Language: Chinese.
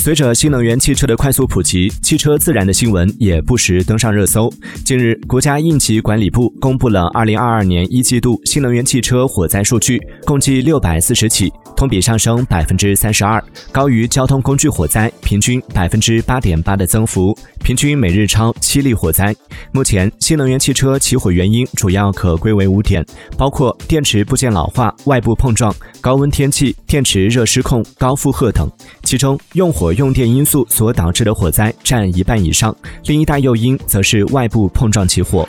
随着新能源汽车的快速普及，汽车自燃的新闻也不时登上热搜。近日，国家应急管理部公布了2022年一季度新能源汽车火灾数据，共计640起。同比上升百分之三十二，高于交通工具火灾平均百分之八点八的增幅，平均每日超七例火灾。目前，新能源汽车起火原因主要可归为五点，包括电池部件老化、外部碰撞、高温天气、电池热失控、高负荷等。其中，用火用电因素所导致的火灾占一半以上，另一大诱因则是外部碰撞起火。